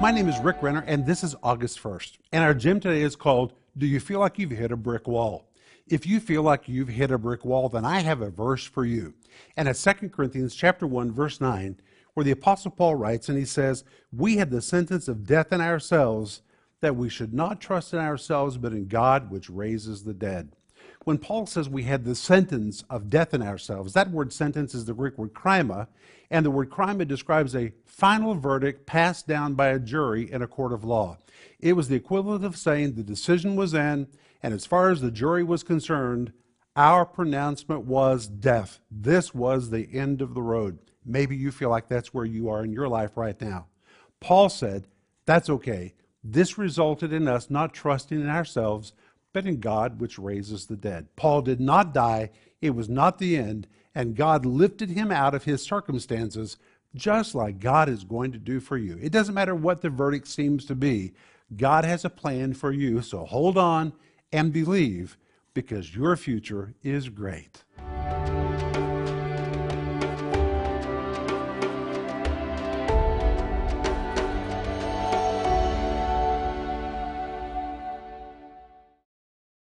My name is Rick Renner, and this is August 1st. And our gym today is called Do You Feel Like You've Hit a Brick Wall? If you feel like you've hit a brick wall, then I have a verse for you. And it's 2 Corinthians chapter 1, verse 9, where the Apostle Paul writes, and he says, We had the sentence of death in ourselves, that we should not trust in ourselves, but in God which raises the dead. When Paul says we had the sentence of death in ourselves, that word sentence is the Greek word krima, and the word krima describes a final verdict passed down by a jury in a court of law. It was the equivalent of saying the decision was in, and as far as the jury was concerned, our pronouncement was death. This was the end of the road. Maybe you feel like that's where you are in your life right now. Paul said, That's okay. This resulted in us not trusting in ourselves, but in God which raises the dead. Paul did not die, it was not the end, and God lifted him out of his circumstances, just like God is going to do for you. It doesn't matter what the verdict seems to be, God has a plan for you, so hold on and believe because your future is great.